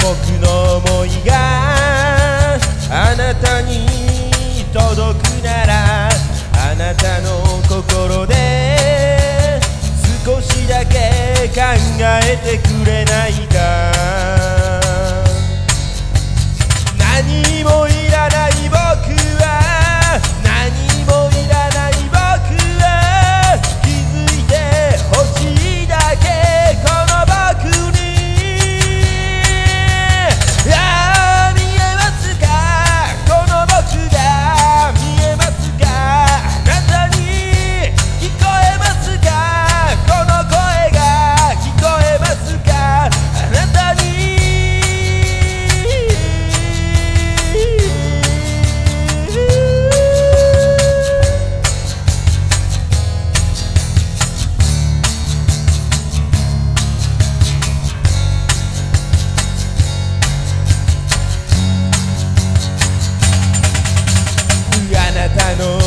僕の思いがあなたに届くならあなたの心で少しだけ考えてくれないか。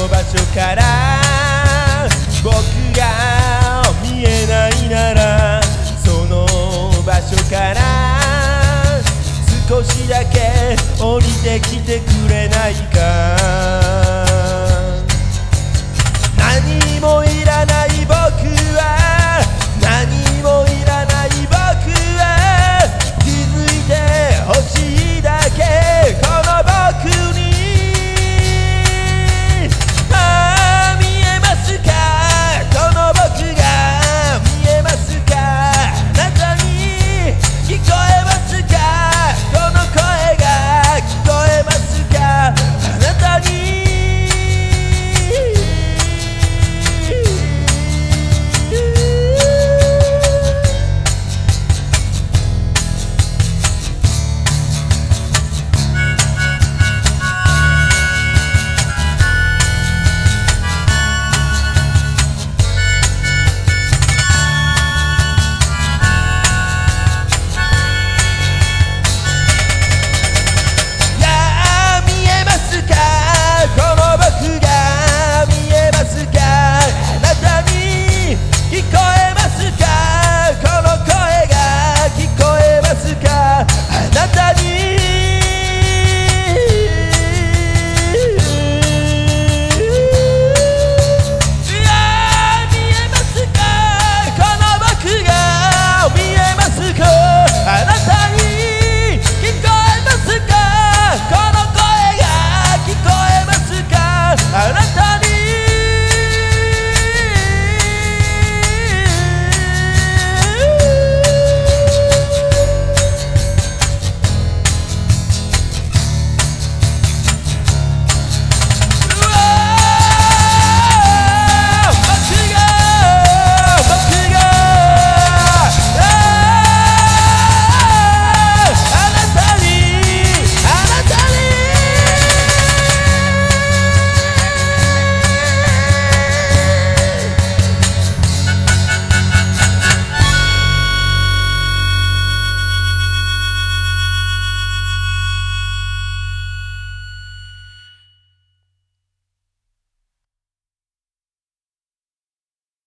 場所から僕が見えないならその場所から少しだけ降りてきてくれないか。